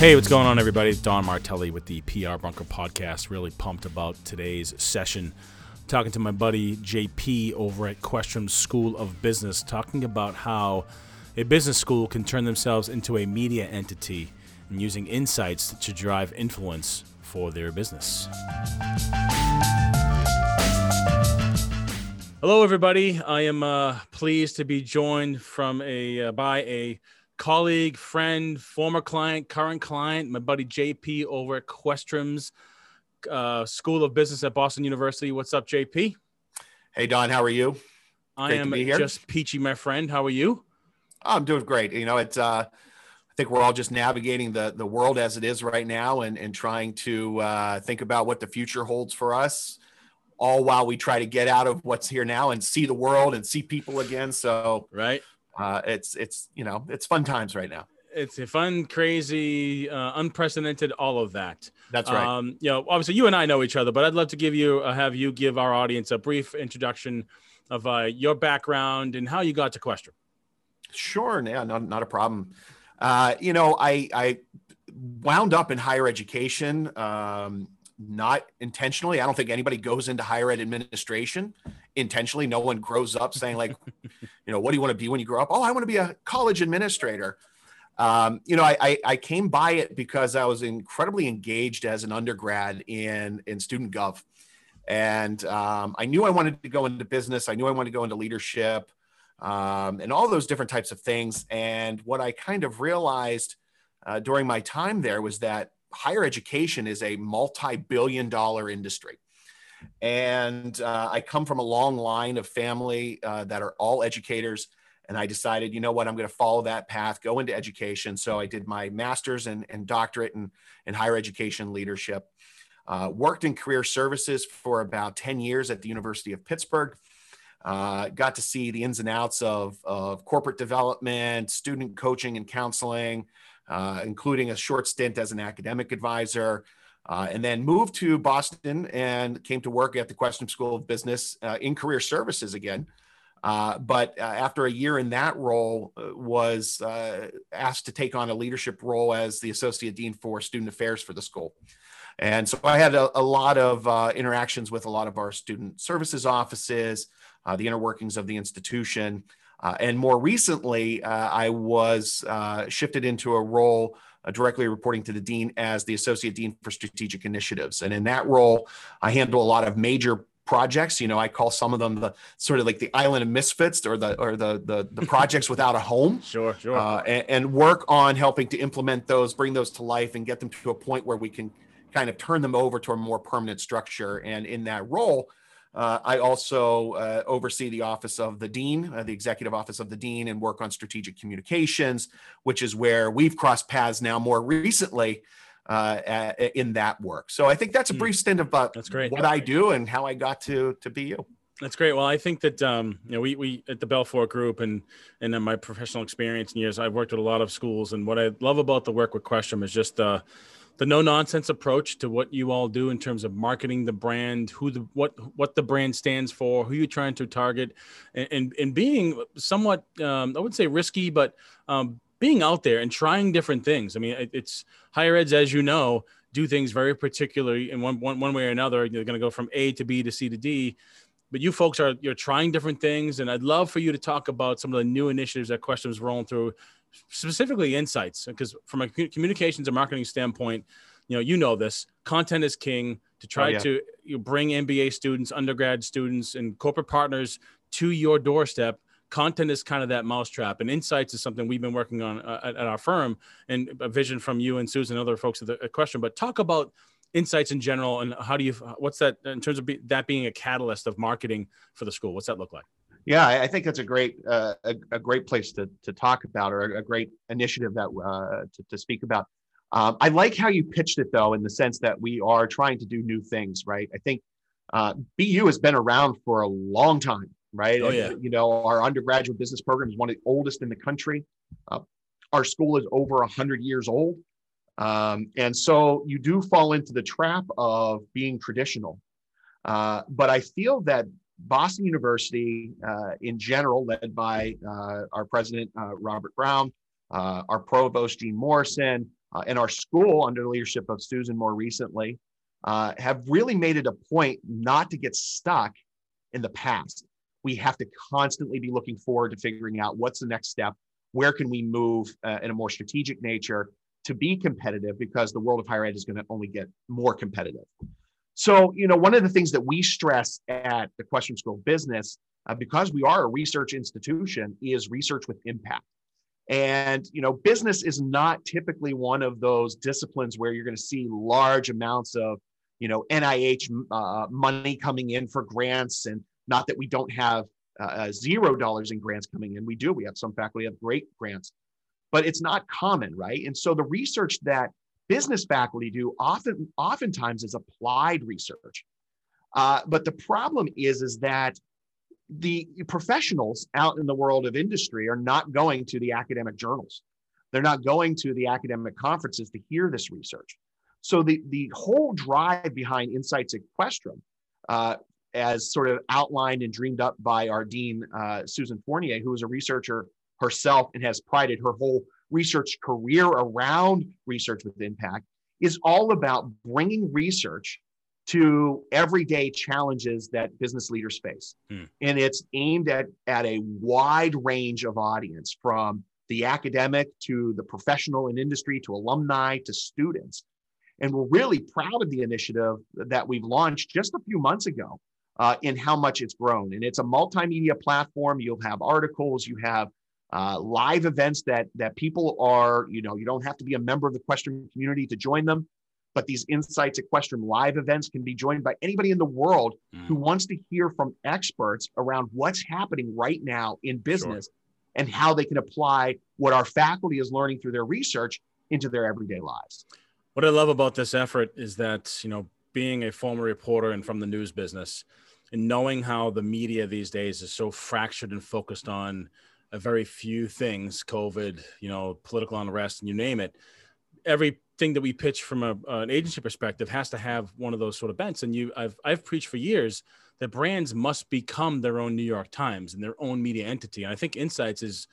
Hey, what's going on, everybody? It's Don Martelli with the PR Bunker podcast. Really pumped about today's session. talking to my buddy JP over at Questrom School of Business, talking about how a business school can turn themselves into a media entity and using insights to drive influence for their business. Hello, everybody. I am uh, pleased to be joined from a uh, by a colleague, friend, former client, current client, my buddy JP over at Questrom's uh, School of Business at Boston University. What's up, JP? Hey, Don, how are you? I great am just peachy, my friend. How are you? Oh, I'm doing great. You know, it's, uh, I think we're all just navigating the, the world as it is right now and, and trying to uh, think about what the future holds for us all while we try to get out of what's here now and see the world and see people again. So, right uh, it's it's you know it's fun times right now. It's a fun, crazy, uh, unprecedented, all of that. That's right. Um, you know, obviously you and I know each other, but I'd love to give you uh, have you give our audience a brief introduction of uh, your background and how you got to Questrom. Sure, yeah, not not a problem. Uh, you know, I I wound up in higher education. Um, not intentionally. I don't think anybody goes into higher ed administration intentionally. No one grows up saying like, you know, what do you want to be when you grow up? Oh, I want to be a college administrator. Um, you know, I, I, I came by it because I was incredibly engaged as an undergrad in in student gov, and um, I knew I wanted to go into business. I knew I wanted to go into leadership, um, and all those different types of things. And what I kind of realized uh, during my time there was that higher education is a multi-billion dollar industry. And uh, i come from a long line of family uh, that are all educators. And i decided you know what i'm going to follow that path go into education. So i did my master's and, and doctorate in, in higher education leadership. Uh, worked in career services for about 10 years at the university of pittsburgh. Uh, got to see the ins and outs of, of corporate development student coaching and counseling uh, including a short stint as an academic advisor, uh, and then moved to Boston and came to work at the Questrom School of Business uh, in career services again. Uh, but uh, after a year in that role, uh, was asked to take on a leadership role as the associate dean for student affairs for the school. And so I had a, a lot of interactions with a lot of our student services offices, the inner workings of the institution. Uh, and more recently, uh, I was uh, shifted into a role uh, directly reporting to the dean as the associate dean for strategic initiatives. And in that role, I handle a lot of major projects. You know, I call some of them the sort of like the island of misfits or the or the the, the projects without a home. Sure, sure. Uh, and, and work on helping to implement those, bring those to life, and get them to a point where we can kind of turn them over to a more permanent structure. And in that role, uh, I also uh, oversee the office of the dean, uh, the executive office of the dean, and work on strategic communications, which is where we've crossed paths now more recently uh, in that work. So I think that's a hmm. brief stint about that's great. what I do and how I got to to be you. That's great. Well, I think that um, you know we we at the Belfort Group and and in my professional experience and years, I've worked with a lot of schools, and what I love about the work with Questrom is just uh, the no nonsense approach to what you all do in terms of marketing the brand, who the what what the brand stands for, who you're trying to target, and and, and being somewhat um, I would say risky, but um, being out there and trying different things. I mean, it, it's higher eds, as you know, do things very particularly in one, one, one way or another. You're going to go from A to B to C to D. But you folks are you're trying different things, and I'd love for you to talk about some of the new initiatives that Questrom's rolling through specifically insights because from a communications and marketing standpoint you know you know this content is king to try oh, yeah. to you bring mba students undergrad students and corporate partners to your doorstep. Content is kind of that mousetrap and insights is something we've been working on uh, at, at, our firm and a vision from you and susan and other folks at the Questrom. But talk about insights in general and how do you what's that in terms of be, that being a catalyst of marketing for the school? What's that look like yeah, I think that's a great uh, a, a, great place to, to talk about, or a, great initiative that uh, to, to speak about. Um, I like how you pitched it, though, in the sense that we are trying to do new things, right? I think uh, BU has been around for a long time, right? Oh, yeah. And, you know, our undergraduate business program is one of the oldest in the country. Uh, our school is over 100 years old. Um, and so you do fall into the trap of being traditional. Uh, but I feel that Boston University, uh, in general, led by uh, our president, uh, Robert Brown, uh, our provost, Jean Morrison, uh, and our school, under the leadership of Susan more recently, uh, have really made it a point not to get stuck in the past. We have to constantly be looking forward to figuring out what's the next step, where can we move in a more strategic nature to be competitive because the world of higher ed is going to only get more competitive. So, you know, one of the things that we stress at the Questrom School Business, uh, because we are a research institution, is research with impact. And you know, business is not typically one of those disciplines where you're going to see large amounts of you know NIH uh, money coming in for grants, and not that we don't have uh, uh, zero dollars in grants coming in. We do. We have some faculty have great grants, but it's not common, right? And so the research that business faculty do often oftentimes is applied research. Uh, but the problem is is that the professionals out in the world of industry are not going to the academic journals. They're not going to the academic conferences to hear this research. So the, the whole drive behind Insights@Questrom, uh, as sort of outlined and dreamed up by our dean, uh, Susan Fournier, who is a researcher herself and has prided her whole research career around research with impact, is all about bringing research to everyday challenges that business leaders face. Hmm. And it's aimed at, at a wide range of audience from the academic to the professional and industry to alumni to students. And we're really proud of the initiative that we've launched just a few months ago uh, in how much it's grown. And it's a multimedia platform. You'll have articles, you have uh, live events that that people are, you know, you don't have to be a member of the Questrom community to join them but these Insights@Questrom live events can be joined by anybody in the world mm. who wants to hear from experts around what's happening right now in business sure. and how they can apply what our faculty is learning through their research into their everyday lives. What I love about this effort is that, you know, being a former reporter and from the news business and knowing how the media these days is so fractured and focused on a very few things, COVID, you know, political unrest, and you name it, everything that we pitch from a, uh, an agency perspective has to have one of those sort of bents. And you, I've, I've preached for years that brands must become their own New York Times and their own media entity. And I think Insights is,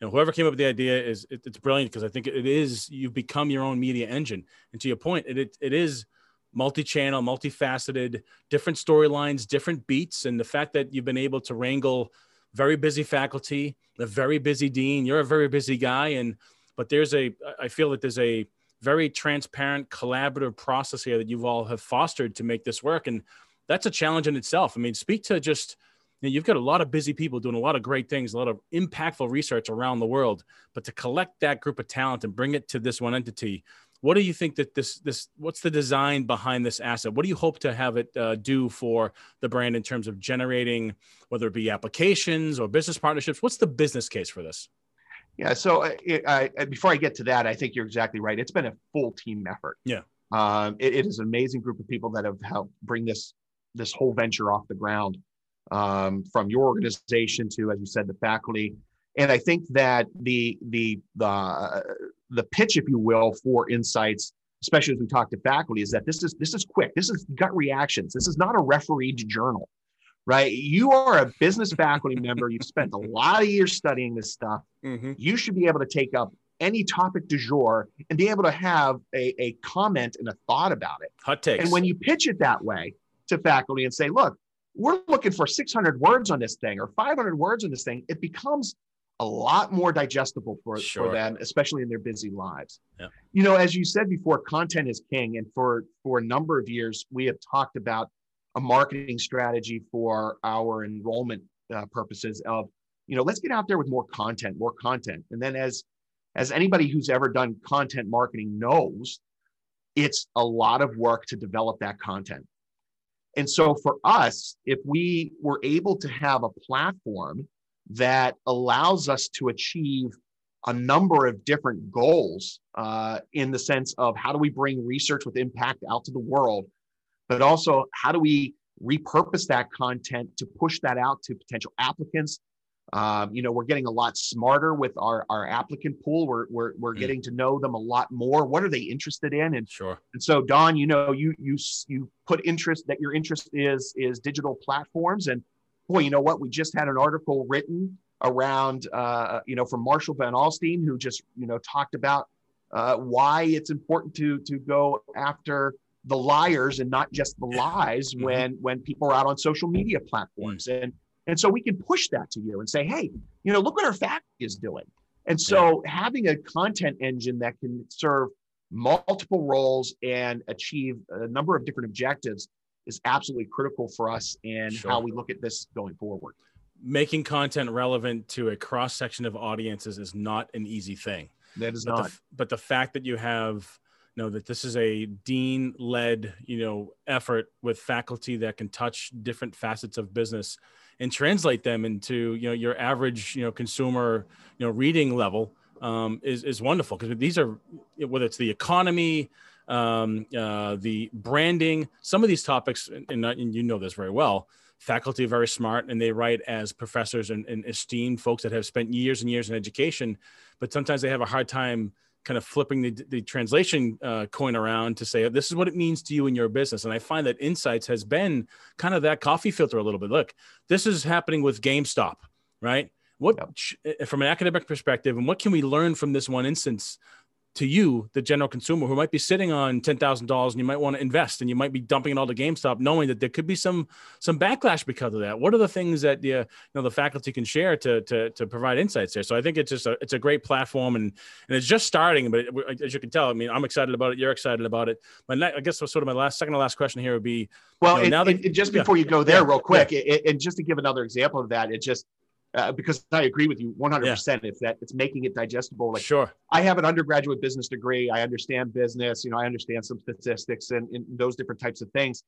you know, whoever came up with the idea is it, it's brilliant because I think it is you've become your own media engine. And to your point, it it, it is multi-channel, multifaceted, different storylines, different beats, and the fact that you've been able to wrangle very busy faculty, a very busy dean. You're a very busy guy, and but there's a I feel that there's a very transparent, collaborative process here that you've all have fostered to make this work. And that's a challenge in itself. I mean, speak to just you know, you've got a lot of busy people doing a lot of great things, a lot of impactful research around the world. But to collect that group of talent and bring it to this one entity, what do you think that this this what's the design behind this asset? What do you hope to have it uh, do for the brand in terms of generating whether it be applications or business partnerships? What's the business case for this? Yeah. So I, I, before I get to that, I think you're exactly right. It's been a full team effort. Yeah. Um, it, it is an amazing group of people that have helped bring this this whole venture off the ground, um, from your organization to, as you said, the faculty. And I think that the the the uh, the pitch, if you will, for insights, especially as we talk to faculty, is that this is this is quick. This is gut reactions. This is not a refereed journal right? You are a business faculty member. You've spent a lot of years studying this stuff. Mm-hmm. You should be able to take up any topic du jour and be able to have a, a comment and a thought about it. Hot takes. And when you pitch it that way to faculty and say, look, we're looking for 600 words on this thing or 500 words on this thing, it becomes a lot more digestible for, sure. for them, especially in their busy lives. Yeah. You know, as you said before, content is king. And for, for a number of years, we have talked about a marketing strategy for our enrollment uh, purposes of you know let's get out there with more content more content and then as as anybody who's ever done content marketing knows it's a lot of work to develop that content and so for us if we were able to have a platform that allows us to achieve a number of different goals uh, in the sense of how do we bring research with impact out to the world but also how do we repurpose that content to push that out to potential applicants? Um, you know we're getting a lot smarter with our, our applicant pool. We're, we're, we're mm. getting to know them a lot more. What are they interested in? And sure. and so don you know you you you put interest that your interest is is digital platforms and boy you know what we just had an article written around uh, you know from Marshall Van Alstyne who just you know talked about uh, why it's important to to go after the liars and not just the lies mm-hmm. when when people are out on social media platforms mm-hmm. and and so we can push that to you and say hey you know look what our fact is doing and so yeah. having a content engine that can serve multiple roles and achieve a number of different objectives is absolutely critical for us and sure. how we look at this going forward. Making content relevant to a cross section of audiences is not an easy thing. That is but not. the, but the fact that you have know that this is a dean led you know effort with faculty that can touch different facets of business and translate them into you know your average you know consumer you know reading level um, is is wonderful because these are whether it's the economy um, uh, the branding some of these topics and, and you know this very well faculty are very smart and they write as professors and, and esteemed folks that have spent years and years in education but sometimes they have a hard time kind of flipping the, the translation uh, coin around to say this is what it means to you in your business. And i find that insights has been kind of that coffee filter a little bit. Look this is happening with gamestop right? What yep. from an academic perspective and what can we learn from this one instance to you, the general consumer who might be sitting on ten thousand dollars and you might want to invest and you might be dumping it all to GameStop, knowing that there could be some some backlash because of that. What are the things that the you know the faculty can share to to to provide insights there? So I think it's just a it's a great platform and and it's just starting, but it, as you can tell, I mean, I'm excited about it. You're excited about it. But I guess was sort of my last second to last question here would be well, you know, now that, just before yeah, you go there, yeah, real quick, yeah. and just to give another example of that, it just uh, because I agree with you 100%. Yeah. It's that it's making it digestible. Like, sure. I have an undergraduate business degree. I understand business. You know, I understand some statistics and, and those different types of things.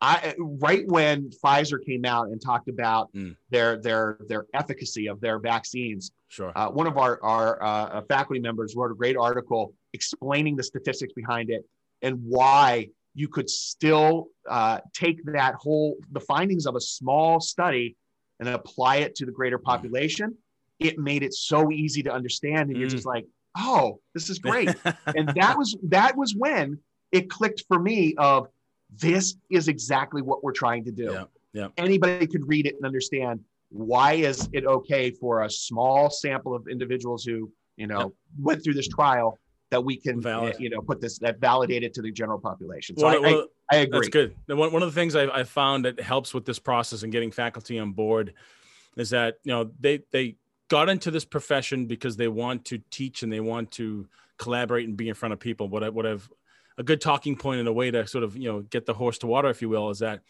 I right when Pfizer came out and talked about mm. their their their efficacy of their vaccines. Sure. Uh, one of our our uh, faculty members wrote a great article explaining the statistics behind it and why you could still uh, take that whole the findings of a small study and apply it to the greater mm. population, it made it so easy to understand. And you're just mm. like, oh, this is great. and that was that was when it clicked for me of this is exactly what we're trying to do. Yeah, yeah. Anybody could read it and understand why is it okay for a small sample of individuals who, you know, went through this trial that we can, eh, Valid. you know, put this that validate it to the general population. So well, I, well, I, I, agree. That's good. One, one of the things I, I found that helps with this process and getting faculty on board is that you know they they got into this profession because they want to teach and they want to collaborate and be in front of people. What I what I've a good talking point and a way to sort of you know get the horse to water, if you will, is that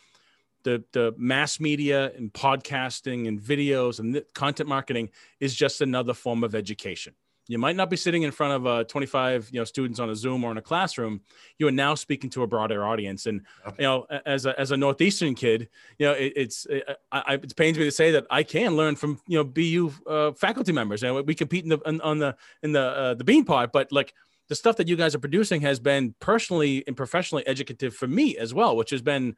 the the mass media and podcasting and videos and content marketing is just another form of education you might not be sitting in front of uh, 25 you know students on a zoom or in a classroom. You are now speaking to a broader audience. And you know as a, as a northeastern kid you know it, it's it, I, it pains me to say that i can learn from you know bu uh, faculty members. And we compete in the on, on the in the uh, the Beanpot. But like the stuff that you guys are producing has been personally and professionally educative for me as well which has been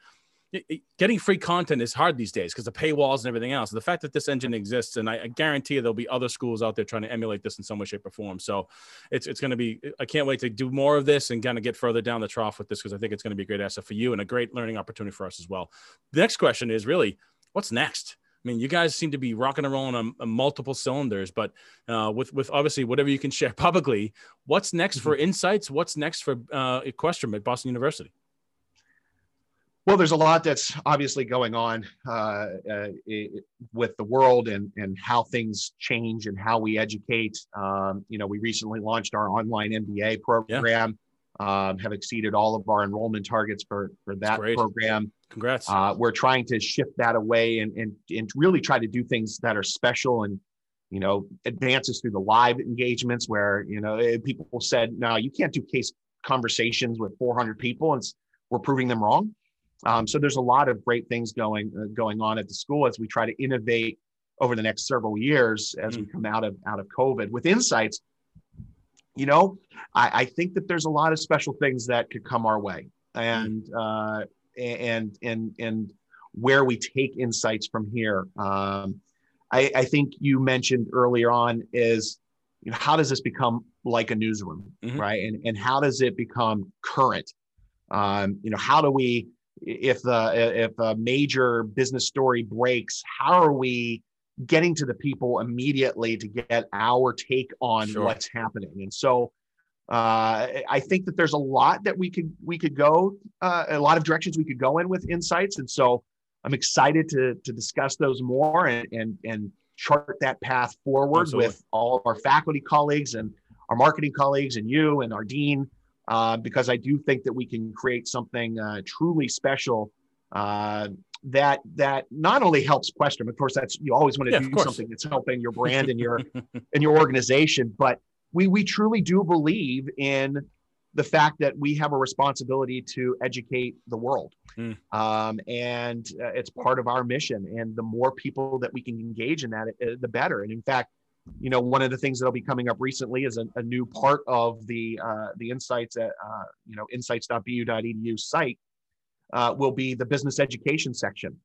getting free content is hard these days because the paywalls and everything else. The fact that this engine exists, and I, I, guarantee there'll be other schools out there trying to emulate this in some way, shape, or form. So it's it's going to be. I can't wait to do more of this and kind of get further down the trough with this because I think it's going to be a great asset for you and a great learning opportunity for us as well. The next question is really, what's next? I mean, you guys seem to be rocking and rolling on, on multiple cylinders, but uh, with with obviously whatever you can share publicly, what's next for mm-hmm. Insights? What's next for uh, Questrom at Boston University? Well, there's a lot that's obviously going on uh, uh, with the world and, and how things change and how we educate. Um, you know, we recently launched our online MBA program, yeah. um, have exceeded all of our enrollment targets for, for that program. Congrats. Uh, we're trying to shift that away and, and, and really try to do things that are special and, you know, advances through the live engagements where, you know, eh, people said, no, you can't do case conversations with 400 people and we're proving them wrong. Um, so there's a lot of great things going uh, going on at the school as we try to innovate over the next several years as we mm. come out of out of COVID with insights. You know, I, I, think that there's a lot of special things that could come our way, and uh, and and and where we take insights from here. Um, I, I think you mentioned earlier on is you know how does this become like a newsroom, mm-hmm. right? And and how does it become current? Um, you know, how do we if the if a major business story breaks how are we getting to the people immediately to get our take on sure. what's happening and so Uh, I think that there's a lot that we could we could go uh, a lot of directions we could go in with insights, and so I'm excited to to discuss those more and and and chart that path forward Absolutely. with all of our faculty colleagues and our marketing colleagues and you and our dean, uh, because I do think that we can create something uh, truly special uh, that that not only helps Questrom. Of course, that's you always want to yeah, do something that's helping your brand and your and your organization, but we we truly do believe in the fact that we have a responsibility to educate the world. Mm. Um, and uh, it's part of our mission. And the more people that we can engage in that, uh, the better. And in fact, you know, one of the things that'll be coming up recently is a, a new part of the uh, the insights at uh, you know insights.bu.edu site uh, will be the business education section.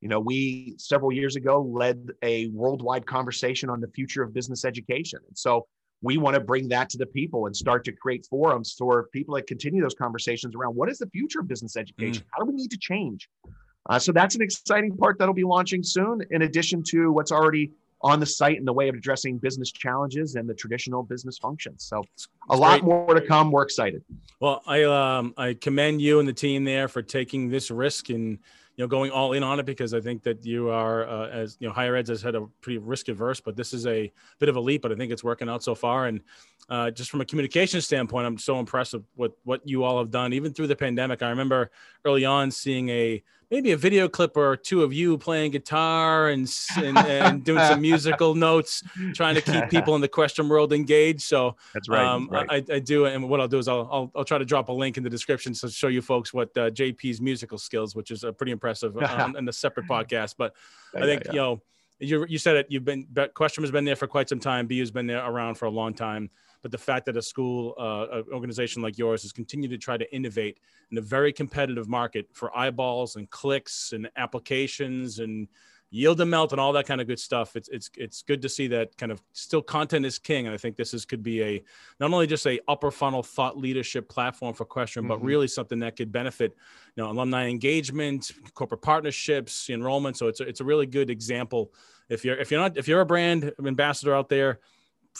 You know, we several years ago led a worldwide conversation on the future of business education, and so we want to bring that to the people and start to create forums for people that continue those conversations around what is the future of business education? Mm. How do we need to change? Uh, so that's an exciting part that'll be launching soon, in addition to what's already on the site in the way of addressing business challenges and the traditional business functions. So a lot more to come. We're excited. Well, I um, I commend you and the team there for taking this risk and you know going all in on it because I think that you are uh, as you know higher eds has had a pretty risk averse, but this is a bit of a leap. But I think it's working out so far. And uh, just from a communication standpoint, I'm so impressed with what what you all have done, even through the pandemic. I remember early on seeing a maybe a video clip or two of you playing guitar and and, and doing some musical notes, trying to keep people in the Questrom world engaged. So that's right. Um, right. I, I, do, and what I'll do is I'll, I'll, I'll try to drop a link in the description to show you folks what uh, JP's musical skills, which is uh, pretty impressive, um, in a separate podcast. But I think yeah, yeah. you know. You, you said it. You've been Questrom has been there for quite some time. BU's been there around for a long time. But the fact that a school, uh, organization like yours, has continued to try to innovate in a very competitive market for eyeballs and clicks and applications and yield and melt and all that kind of good stuff. It's it's it's good to see that kind of still content is king, and I think this is could be a not only just a upper funnel thought leadership platform for Questrom, mm-hmm. but really something that could benefit you know alumni engagement, corporate partnerships, enrollment. So it's a, it's a really good example. If you're if you're not if you're a brand ambassador out there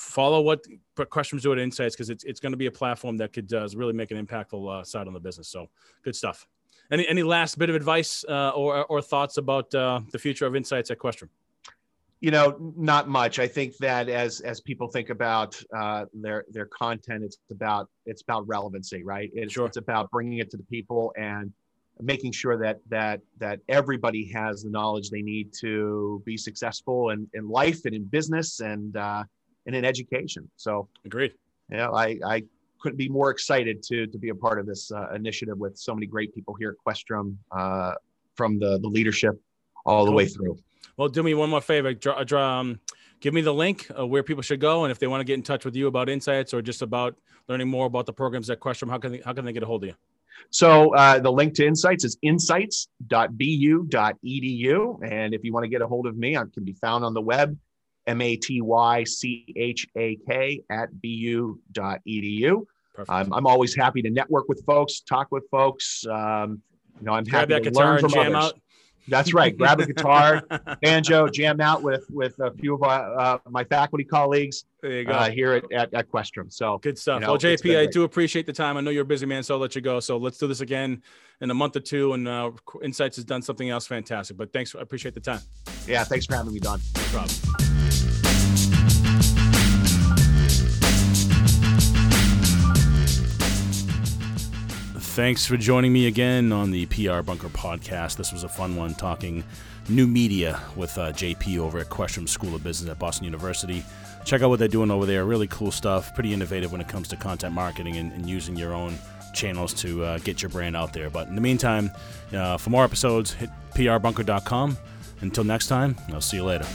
follow what Questrom's do at Insights because it's it's going to be a platform that could uh, really make an impactful uh, side on the business. So good stuff. Any any last bit of advice uh, or or thoughts about uh, the future of Insights at Questrom? You know, not much. I think that as as people think about uh, their their content, it's about it's about relevancy, right? It's, sure. it's about bringing it to the people and making sure that that that everybody has the knowledge they need to be successful in, in life and in business and uh, and in education. So agreed. Yeah, I, I couldn't be more excited to to be a part of this uh, initiative with so many great people here at Questrom, uh, from the the leadership all the way through. Well, do me one more favor. Draw, draw, um, give me the link uh, where people should go, and if they want to get in touch with you about insights or just about learning more about the programs at Questrom, how can they, how can they get a hold of you? So uh, the link to Insights is insights.bu.edu, and if you want to get a hold of me, I can be found on the web M A T Y C H A K at bu.edu. Um, I'm always happy to network with folks, talk with folks. Um, you know, I'm Grab happy to learn from others. Out. That's right. Grab a guitar, banjo, jam out with with a few of uh, uh my faculty colleagues uh, here at, at, at Questrom. So good stuff. You know, well, JP, I do appreciate the time. I know you're a busy man, so I'll let you go. So let's do this again in a month or two. And uh, Insights has done something else fantastic. But thanks. I appreciate the time. Yeah. Thanks for having me, Don. No problem. Thanks for joining me again on the PR Bunker podcast. This was a fun one talking new media with uh, JP over at Questrom School of Business at Boston University. Check out what they're doing over there. Really cool stuff. Pretty innovative when it comes to content marketing and, and using your own channels to uh, get your brand out there. But in the meantime, uh, for more episodes, hit prbunker.com. Until next time, I'll see you later.